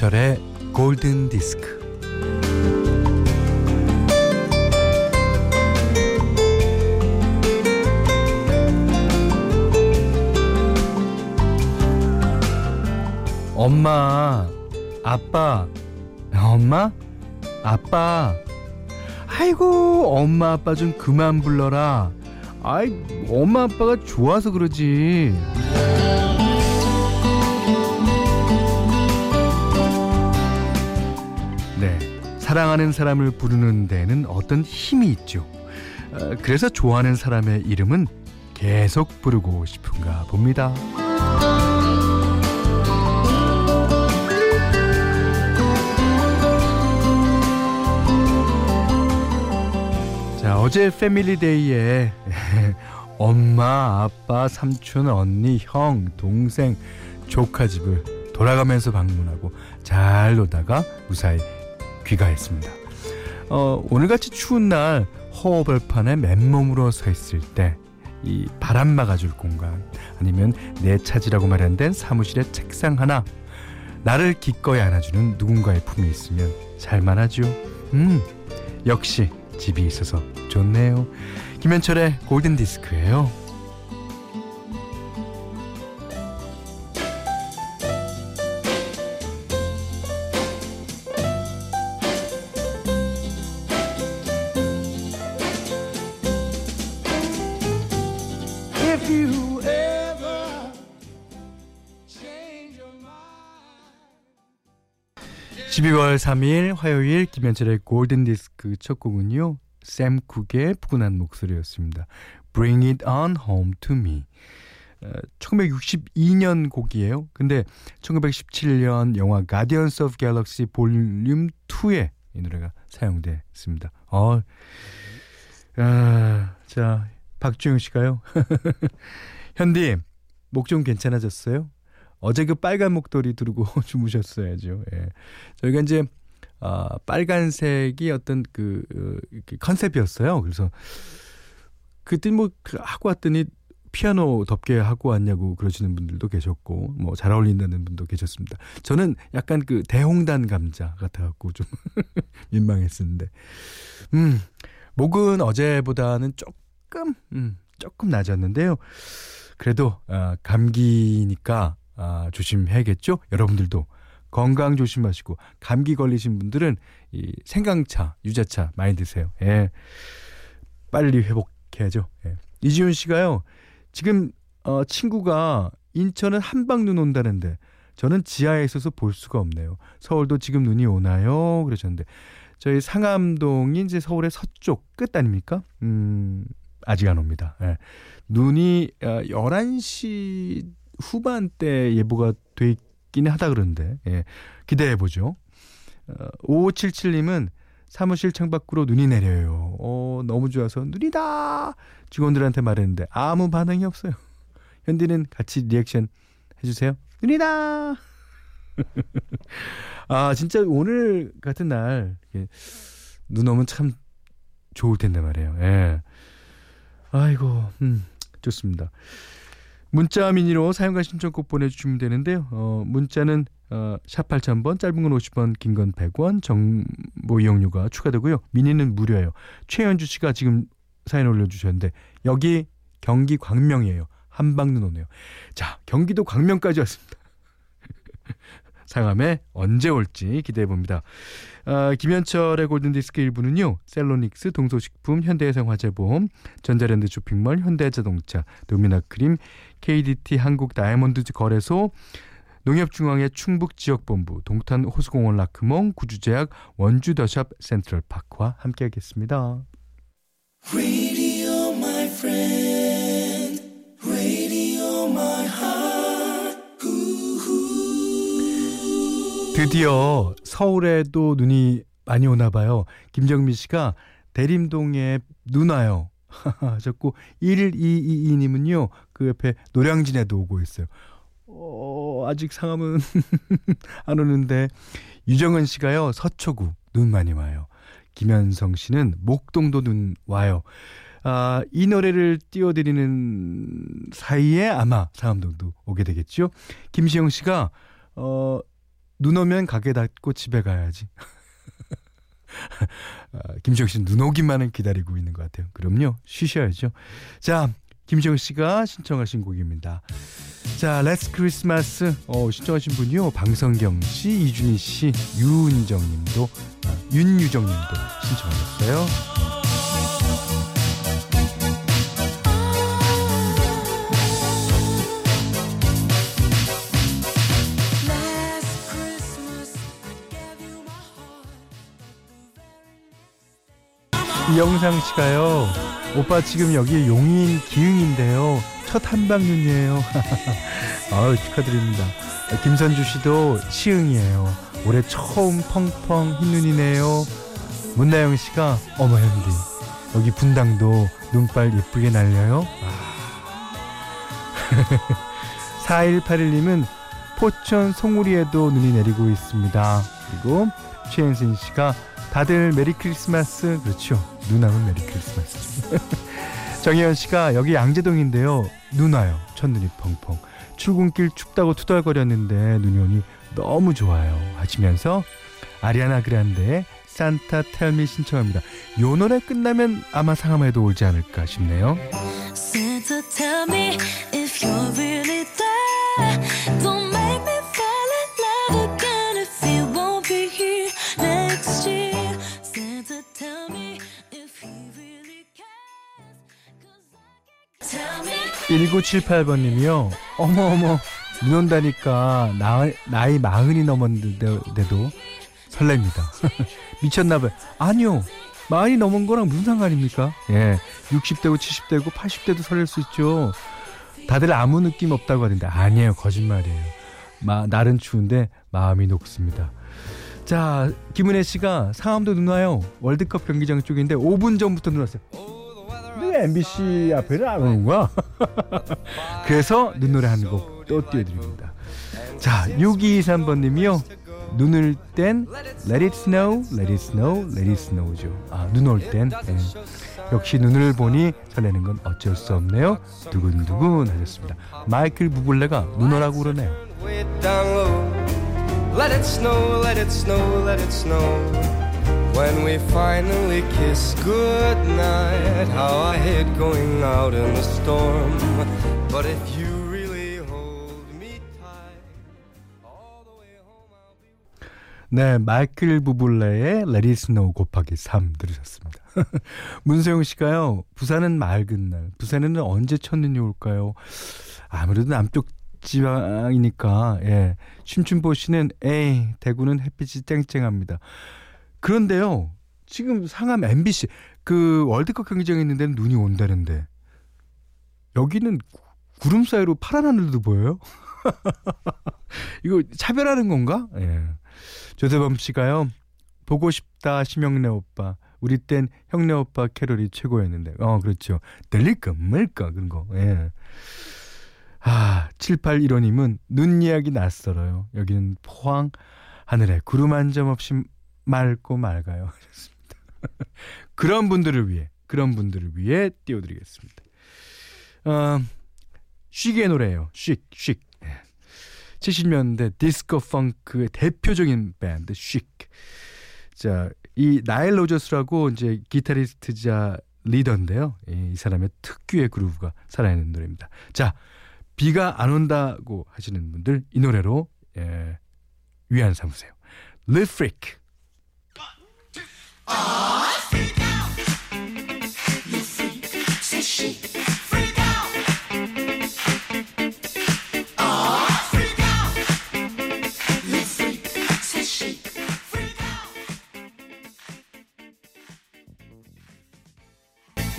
김현철의 골든 디스크. 엄마, 아빠, 엄마, 아빠. 아이고, 엄마, 아빠 좀 그만 불러라. 아이, 엄마, 아빠가 좋아서 그러지. 사랑하는 사람을 부르는 데는 어떤 힘이 있죠. 어, 그래서 좋아하는 사람의 이름은 계속 부르고 싶은가 봅니다. 자, 어제 패밀리데이에 엄마, 아빠, 삼촌, 언니, 형, 동생, 조카 집을 돌아가면서 방문하고 잘 노다가 무사히 귀가했습니다. 어, 오늘같이 추운 날 허허벌판에 맨몸으로 서 있을 때 이 바람 막아줄 공간 아니면 내 차지라고 마련된 사무실의 책상 하나 나를 기꺼이 안아주는 누군가의 품이 있으면 살만하죠. 음 역시 집이 있어서 좋네요. 김현철의 골든 디스크예요. 12월 3일 화요일 김현철의 골든 디스크 첫 곡은요. 샘 쿡의 푸근한 목소리였습니다. Bring it on home to me. 1962년 곡이에요. 근데 1917년 영화 Guardians of Galaxy Volume 2에 이 노래가 사용됐습니다. 어, 아, 자, 박주영 씨가요. 현디, 목 좀 괜찮아졌어요? 어제 그 빨간 목도리 두르고 주무셨어야죠. 예. 저희가 이제 아, 빨간색이 어떤 그, 그 컨셉이었어요. 그래서 그때 뭐그 하고 왔더니 피아노 덮개 하고 왔냐고 그러시는 분들도 계셨고 뭐 잘 어울린다는 분도 계셨습니다. 저는 약간 그 대홍단 감자 같아 갖고 좀 민망했었는데. 음. 목은 어제보다는 조금 음, 조금 낮았는데요. 그래도 아, 감기니까 아, 조심해야겠죠? 여러분들도 건강 조심하시고 감기 걸리신 분들은 이 생강차, 유자차 많이 드세요. 예. 빨리 회복해야죠. 예. 이지훈 씨가요. 지금 어, 친구가 인천은 한방 눈 온다는데 저는 지하에 있어서 볼 수가 없네요. 서울도 지금 눈이 오나요? 그러셨는데 저희 상암동이 이제 서울의 서쪽 끝 아닙니까? 음, 아직 안 옵니다. 예. 눈이 어, 11시 후반대 예보가 돼 있긴 하다 그러는데 예, 기대해 보죠. 어, 5577님은 사무실 창밖으로 눈이 내려요. 어, 너무 좋아서 눈이다 직원들한테 말했는데 아무 반응이 없어요. 현디는 같이 리액션 해주세요. 눈이다. 아 진짜 오늘 같은 날 눈 오면 참 좋을 텐데 말이에요. 예. 아이고 음 좋습니다. 문자 미니로 사용과 신청곡 보내주시면 되는데요. 어, 문자는 어, 샵 8000번, 짧은 건 50원, 긴 건 100원, 정보 이용료가 추가되고요. 미니는 무료예요. 최현주 씨가 지금 사연 올려주셨는데 여기 경기 광명이에요. 한방눈 오네요. 자, 경기도 광명까지 왔습니다. 상암에 언제 올지 기대해 봅니다. 아, 김현철의 골든디스크 1부는요. 셀로닉스, 동서식품, 현대해상화재보험, 전자랜드 쇼핑몰, 현대자동차, 노미나크림, KDT 한국 다이아몬드 거래소, 농협중앙회 충북지역본부, 동탄 호수공원 라크몽, 구주제약, 원주더샵 센트럴파크와 함께하겠습니다. 드디어 서울에도 눈이 많이 오나 봐요. 김정민 씨가 대림동에 눈 와요. 하셨고 1222님은요. 그 옆에 노량진에도 오고 있어요. 어, 아직 상암은 안 오는데 유정은 씨가요. 서초구 눈 많이 와요. 김현성 씨는 목동도 눈 와요. 아, 이 노래를 띄워드리는 사이에 아마 상암동도 오게 되겠죠. 김시영 씨가 어 눈 오면 가게 닫고 집에 가야지. 아, 김지영 씨는 눈 오기만은 기다리고 있는 것 같아요. 그럼요. 쉬셔야죠. 자, 김지영 씨가 신청하신 곡입니다. 자, Last Christmas 어, 신청하신 분이요. 방성경 씨, 이준희 씨, 유은정 님도 아, 윤유정 님도 신청하셨어요. 이영상 씨가요. 오빠 지금 여기 용인 기흥인데요. 첫 한방눈이에요. 아유 축하드립니다. 김선주 씨도 시흥이에요. 올해 처음 펑펑 흰 눈이네요. 문나영 씨가 어머 현디 여기 분당도 눈발 예쁘게 날려요. 아. 4181님은 포천 송우리에도 눈이 내리고 있습니다. 그리고 최현신 씨가 다들 메리 크리스마스. 그렇죠. 눈 오면 메리 크리스마스. 정혜연 씨가 여기 양재동인데요. 눈 와요. 첫눈이 펑펑. 출근길 춥다고 투덜거렸는데 눈이 오니 너무 좋아요. 하시면서 아리아나 그란데의 Santa Tell Me 신청합니다. 요 노래 끝나면 아마 상암에도 오지 않을까 싶네요. Santa, 1978번님이요. 어머 어머 눈 온다니까 나, 나이 마흔이 넘었는데도 설렙니다. 미쳤나봐요. 아니요. 마흔이 넘은 거랑 무슨 상관입니까? 예. 60대고 70대고 80대도 설렐 수 있죠. 다들 아무 느낌 없다고 하는데 아니에요. 거짓말이에요. 마, 날은 추운데 마음이 녹습니다. 자, 김은혜 씨가 상암도 눈 와요. 월드컵 경기장 쪽인데 5분 전부터 눈 왔어요. 왜 MBC 앞에는 안 오는 거야? 그래서 눈노래 한 곡 또 띄워드립니다. 자, 6223번님이요. 눈을 땐 Let it snow, let it snow, let it snow죠. 아, 눈 올 땐 네. 역시 눈을 보니 설레는 건 어쩔 수 없네요. 두근두근 하셨습니다. 마이클 부블레가 눈 오라고 그러네요. Let it snow, let it snow, let it snow. When we finally kiss goodnight, how I hate going out in the storm. But if you really hold me tight, all the way home I'll be. 네, 마이클 부블레의 Let It Snow 곱하기 3 들으셨습니다. 문세용 씨가요, 부산은 맑은 날, 부산에는 언제 첫눈이 올까요? 아무래도 남쪽 지방이니까, 예. 춤춘보 씨는, 에이, 대구는 햇빛이 쨍쨍합니다. 그런데요, 지금 상암 MBC 그 월드컵 경기장에 있는 데는 눈이 온다는데 여기는 구름 사이로 파란 하늘도 보여요? 이거 차별하는 건가? 예. 조세범 씨가요. 보고 싶다 심영래 오빠. 우리 땐 형네 오빠 캐롤이 최고였는데. 어, 그렇죠. 들릴까 말까 그런 거. 예. 아, 7815님은 눈 이야기 낯설어요. 여기는 포항 하늘에 구름 한 점 없이 맑고 맑아요. 그런 분들을 위해, 그런 분들을 위해 띄워드리겠습니다. 어, 쉬의 노래예요. 쉬, 쉬. 70년대 디스코 펑크의 대표적인 밴드 쉬. 자, 이 나일 로저스라고 이제 기타리스트자 리더인데요. 이, 이 사람의 특유의 그루브가 살아있는 노래입니다. 자, 비가 안 온다고 하시는 분들 이 노래로 예, 위안 삼으세요. Freak.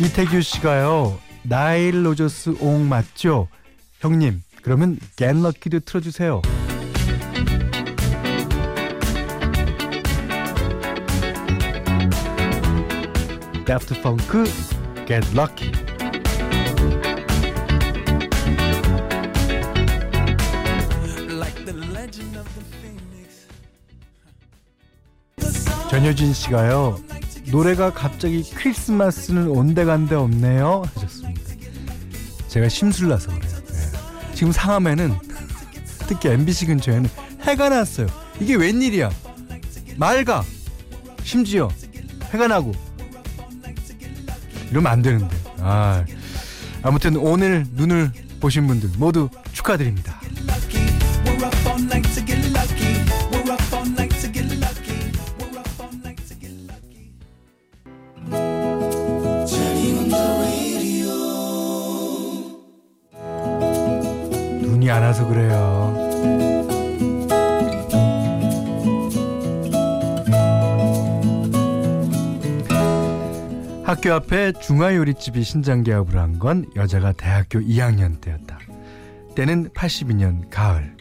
이태규 씨가요. 나일 로저스 옹 맞죠? 형님, 그러면 겟럭키도 틀어주세요. Daft Punk, Get Lucky. 전효진 씨가요. 노래가 갑자기 크리스마스는 온데간데 없네요 하셨습니다. 제가 심술나서 그래요. 네. 지금 상암에는 특히 MBC 근처에는 해가 났어요. 이게 웬일이야? 맑아. 심지어 해가 나고. 이러면 안 되는데. 아, 아무튼 오늘 눈을 보신 분들 모두 축하드립니다. 학교 앞에 중화요리집이 신장 개업을 한 건 여자가 대학교 2학년 때였다. 때는 82년 가을.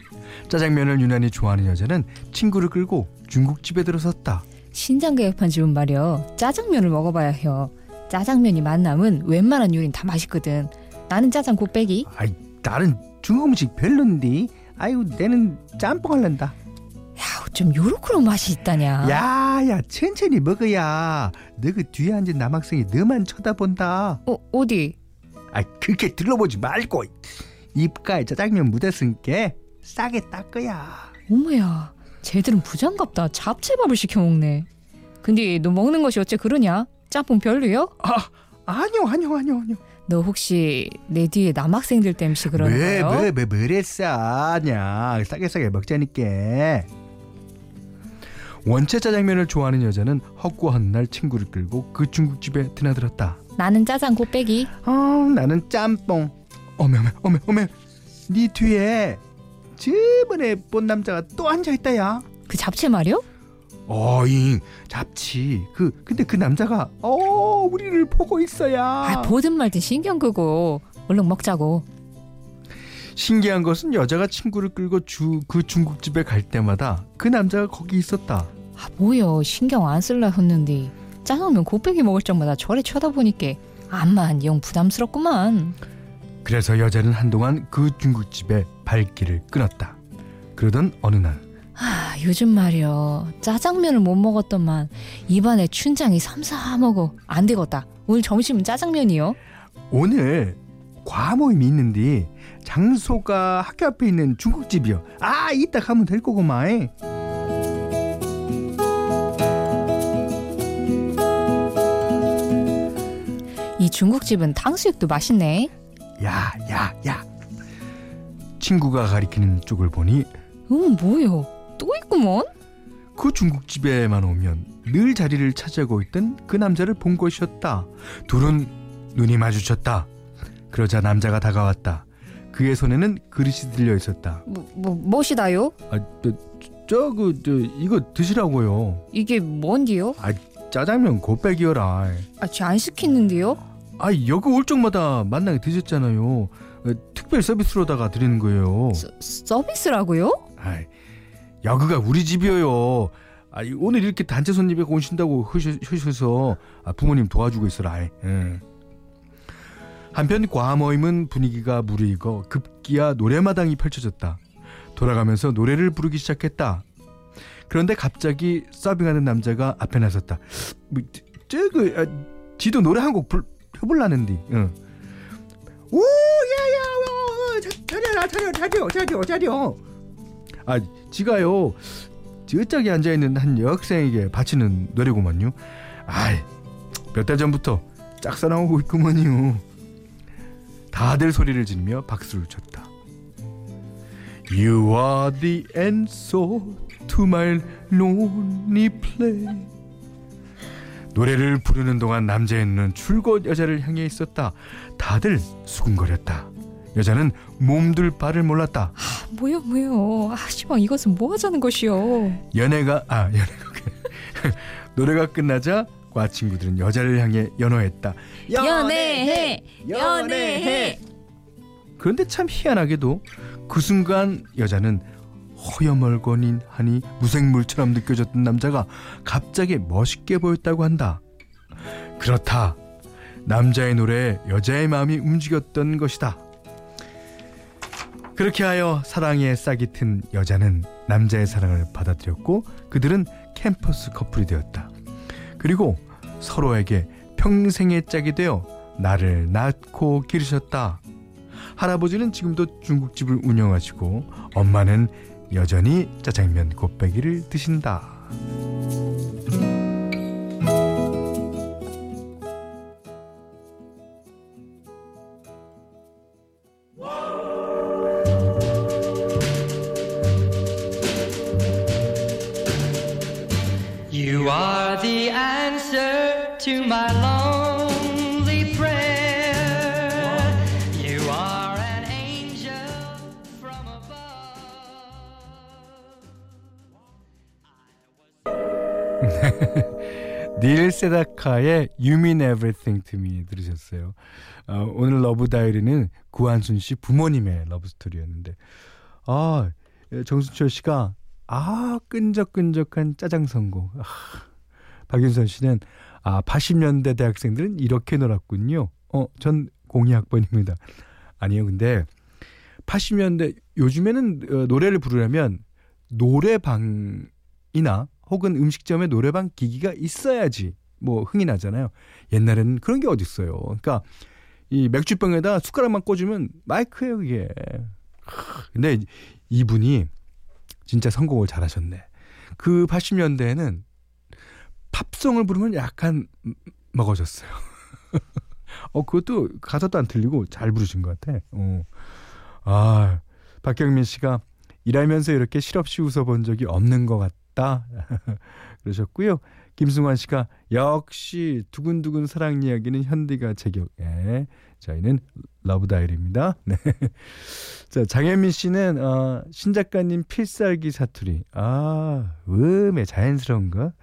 짜장면을 유난히 좋아하는 여자는 친구를 끌고 중국집에 들어섰다. 신장 개업한 집은 말이야 짜장면을 먹어봐야 해요. 짜장면이 맛남은 웬만한 요리는 다 맛있거든. 나는 짜장 곱빼기. 아이, 나는 중국 음식 별론데. 아유, 내는 짬뽕 할란다. 야, 좀 요렇게런 맛이 있다냐. 야, 야, 천천히 먹어야. 너 그 뒤에 앉은 남학생이 너만 쳐다본다. 어, 어디? 아, 그렇게 들러보지 말고 입가에 짜장면 묻었으니까 싸게 닦아야. 어머야, 쟤들은 부장갑다. 잡채밥을 시켜 먹네. 근데 너 먹는 것이 어째 그러냐? 짬뽕 별로요? 아, 아니요, 아니요, 아니요, 아니요. 너 혹시 내 뒤에 남학생들 땜시 그러는 왜, 거요? 왜, 왜, 뭐래 싸냐. 싸게 싸게 먹자니까. 원체 짜장면을 좋아하는 여자는 헛구한 날 친구를 끌고 그 중국집에 드나들었다. 나는 짜장 곱빼기. 어, 나는 짬뽕. 어메, 어메, 어메, 어메. 네 뒤에 저번에 본 남자가 또 앉아 있다야. 그 잡채 말이요? 어잉, 잡지. 그, 근데 그 남자가, 어, 우리를 보고 있어야. 아, 보든 말든 신경 끄고 얼른 먹자고. 신기한 것은 여자가 친구를 끌고 주, 그 중국집에 갈 때마다 그 남자가 거기 있었다. 아, 뭐여 신경 안 쓸라 했는데 짜장면 곱빼기 먹을 적마다 저래 쳐다보니까 암만 영 부담스럽구만. 그래서 여자는 한동안 그 중국집에 발길을 끊었다. 그러던 어느 날, 아, 요즘 말이여 짜장면을 못 먹었더만 입안에 춘장이 삼삼하고 안 되겠다. 오늘 점심은 짜장면이요. 오늘 과모임이 있는데 장소가 학교 앞에 있는 중국집이요. 아, 이따 가면 될 거구만. 이 중국집은 탕수육도 맛있네. 야, 야, 야. 친구가 가리키는 쪽을 보니 음, 뭐요? 또 있구먼? 그 중국집에만 오면 늘 자리를 차지하고 있던 그 남자를 본 것이었다. 둘은 눈이 마주쳤다. 그러자 남자가 다가왔다. 그의 손에는 그릇이 들려 있었다. 뭐, 뭐 무엇이다요? 아, 저그 저 이거 드시라고요. 이게 뭔디요? 짜장면 곱빼기여라. 아, 쟤안 시켰는데요? 아, 여기 올 적마다 만나게 드셨잖아요. 어, 특별 서비스로다가 드리는 거예요. 서, 서비스라고요? 아, 여기가 우리 집이에요. 아, 오늘 이렇게 단체 손님이 오신다고 하셔- 하셔서 아, 부모님 도와주고 있어라. 예. 한편 과모임은 분위기가 무르익어 급기야 노래마당이 펼쳐졌다. 돌아가면서 노래를 부르기 시작했다. 그런데 갑자기 서빙하는 남자가 앞에 나섰다. 뭐, 저그 아, 지도 노래 한 곡 해볼라는디. 응. 오, 야야, 어, 자려, 자려, 자려, 자려. 아, 지가요. 저짝에 앉아 있는 한 여학생에게 바치는 노래구만요. 아이, 몇 달 전부터 짝사랑하고 있구만요. 다들 소리를 지르며 박수를 쳤다. You are the answer to my lonely play. 노래를 부르는 동안 남자의 눈은 줄곧 여자를 향해 있었다. 다들 수근거렸다. 여자는 몸둘 바를 몰랐다. 아, 뭐요, 뭐요. 아, 시방 이것은 뭐 하자는 것이요? 연애가 아 연애가 노래가 끝나자 과 친구들은 여자를 향해 연호했다. 연애해, 연애해. 그런데 참 희한하게도 그 순간 여자는 허여멀건인 하니 무생물처럼 느껴졌던 남자가 갑자기 멋있게 보였다고 한다. 그렇다. 남자의 노래에 여자의 마음이 움직였던 것이다. 그렇게 하여 사랑에 싹이 튼 여자는 남자의 사랑을 받아들였고 그들은 캠퍼스 커플이 되었다. 그리고 서로에게 평생의 짝이 되어 나를 낳고 기르셨다. 할아버지는 지금도 중국집을 운영하시고 엄마는 여전히 짜장면 곱빼기를 드신다. 닐 세다카의 You Mean Everything to Me 들으셨어요. 어, 오늘 Love Diary는 구한순 씨 부모님의 러브 스토리였는데 아 예, 정수철 씨가 아 끈적끈적한 짜장 선곡. 아, 박윤선 씨는 아 80년대 대학생들은 이렇게 놀았군요. 어 전 02학번입니다. 아니요 근데 80년대 요즘에는 어, 노래를 부르려면 노래방이나 혹은 음식점에 노래방 기기가 있어야지 뭐 흥이 나잖아요. 옛날에는 그런 게 어디 있어요. 그러니까 이 맥주병에다 숟가락만 꽂으면 마이크예요 그게. 근데 이분이 진짜 선곡을 잘하셨네. 그 80년대에는 팝송을 부르면 약간 먹어졌어요. 어 그것도 가사도 안 틀리고 잘 부르신 것 같아. 어. 아 박경민 씨가 일하면서 이렇게 실없이 웃어본 적이 없는 것 같 다. 그러셨고요. 김승환 씨가 역시 두근두근 사랑 이야기는 현디가 제격. 예. 저희는 Love Diary입니다. 네. 자, 장현민 씨는 어, 신 작가님 필살기 사투리. 아, 음에 자연스러운가?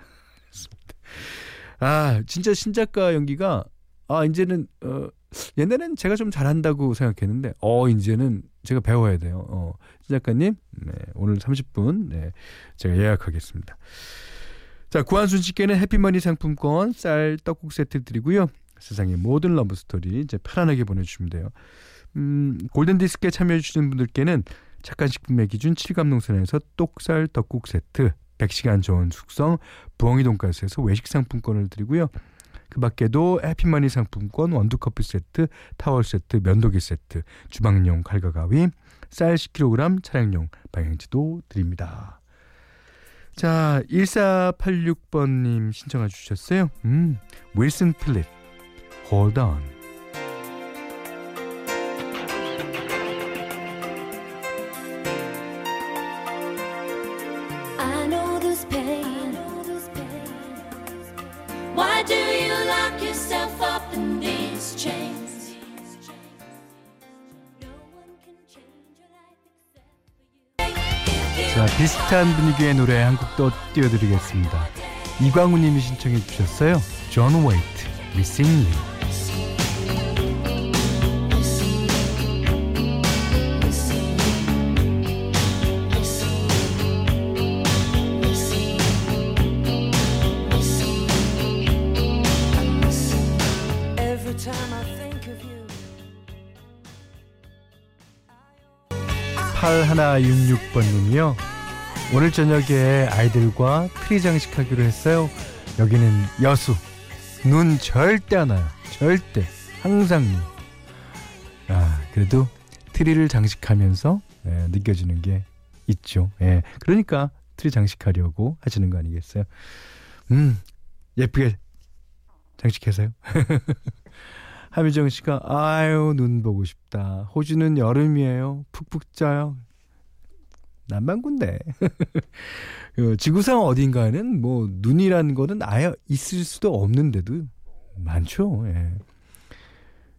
아, 진짜 신 작가 연기가 아, 이제는 어 옛날엔 제가 좀 잘한다고 생각했는데 어 이제는 제가 배워야 돼요. 어, 신 작가님, 네, 오늘 30분 네, 제가 예약하겠습니다. 자, 구한순 씨께는 해피머니 상품권 쌀 떡국 세트 드리고요. 세상의 모든 러브 스토리 이제 편안하게 보내주시면 돼요. 음, 골든 디스크에 참여해 주시는 분들께는 착한 식품의 기준 7감농선에서 떡쌀 떡국 세트, 100시간 저온 숙성, 부엉이 돈가스에서 외식 상품권을 드리고요. 그 밖에도 해피머니 상품권, 원두커피 세트, 타월 세트, 면도기 세트, 주방용 칼과 가위, 쌀 10kg, 차량용 방향지도 드립니다. 자, 1486번님 신청해 주셨어요. 음, 윌슨 필립, Hold On. 비슷한 분위기의 노래 한 곡 더 띄워드리겠습니다. 이광우 님이 신청해 주셨어요. 존 웨이트, Missing You. Of you. 8166번님이요. 오늘 저녁에 아이들과 트리 장식하기로 했어요. 여기는 여수. 눈 절대 안 와요. 절대. 항상 눈. 아, 그래도 트리를 장식하면서 예, 느껴지는 게 있죠. 예. 그러니까 트리 장식하려고 하시는 거 아니겠어요? 음, 예쁘게 장식해서요. 하미정 씨가 아유 눈 보고 싶다. 호주는 여름이에요. 푹푹 쪄요. 남반구인데. 그 지구상 어딘가에는 뭐 눈이라는 거는 아예 있을 수도 없는데도 많죠. 예.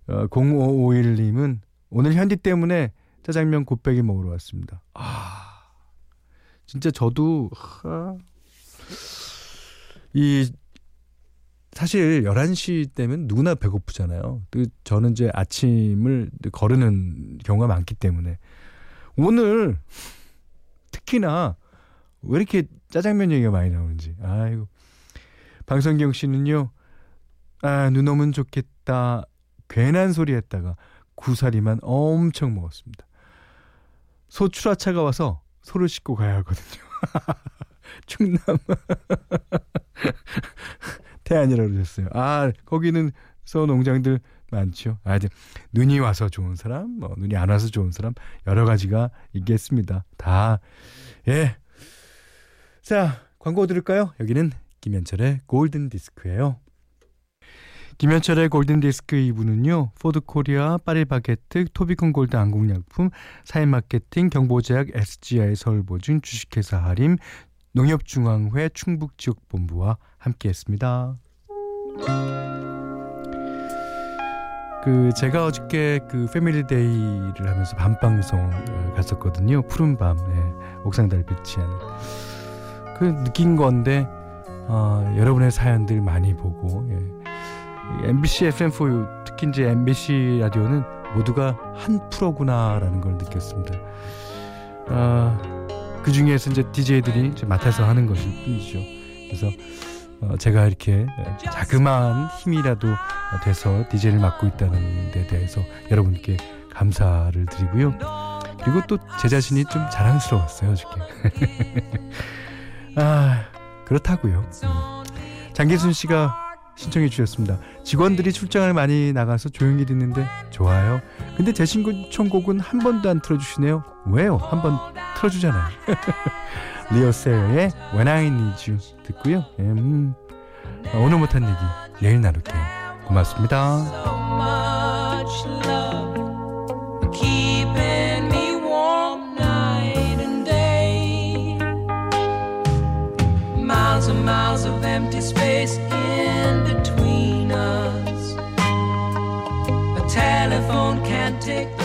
어, 0551님은 오늘 현디 때문에 짜장면 곱빼기 먹으러 왔습니다. 아, 진짜 저도 하, 이 사실 11시 되면 누구나 배고프잖아요. 그 저는 이제 아침을 거르는 경우가 많기 때문에 오늘 특히나 왜 이렇게 짜장면 얘기가 많이 나오는지. 아이고. 방성경 씨는요. 아, 눈 오면 좋겠다. 괜한 소리 했다가 구사리만 엄청 먹었습니다. 소 출하차가 와서 소를 싣고 가야 하거든요. 충남. 태안이라고 그러셨어요. 아, 거기는 소 농장들 많죠. 아, 이제 눈이 와서 좋은 사람, 뭐 눈이 안 와서 좋은 사람 여러 가지가 있겠습니다. 다 예. 자, 광고 들을까요? 여기는 김현철의 골든 디스크예요. 김현철의 골든 디스크 2부는요. 포드 코리아, 파리바게트, 토비콤 골드 안국약품, 사회마케팅, 경보제약, SGI 서울보증, 주식회사 하림, 농협중앙회 충북지역본부와 함께했습니다. 그 제가 어저께 그 패밀리데이를 하면서 밤방송 갔었거든요. 푸른 밤, 예, 옥상 달빛이 하는 그 느낀 건데 어, 여러분의 사연들 많이 보고 예. MBC FM4 특히 이제 MBC 라디오는 모두가 한 프로구나라는 걸 느꼈습니다. 어, 그 중에서 이제 DJ들이 이제 맡아서 하는 것일 뿐이죠. 그래서 어, 제가 이렇게 자그마한 힘이라도 돼서 DJ를 맡고 있다는 데 대해서 여러분께 감사를 드리고요. 그리고 또 제 자신이 좀 자랑스러웠어요, 어저께. 아, 그렇다고요. 음. 장기순 씨가 신청해 주셨습니다. 직원들이 출장을 많이 나가서 조용히 듣는데 좋아요. 근데 제 신청곡은 한 번도 안 틀어주시네요. 왜요? 한 번 틀어주잖아요. 리오세어의 When I Need You 듣고요. 음, 오늘 못한 얘기 내일 나눌게요. 고맙습니다. miles of empty space in between us. A telephone can't take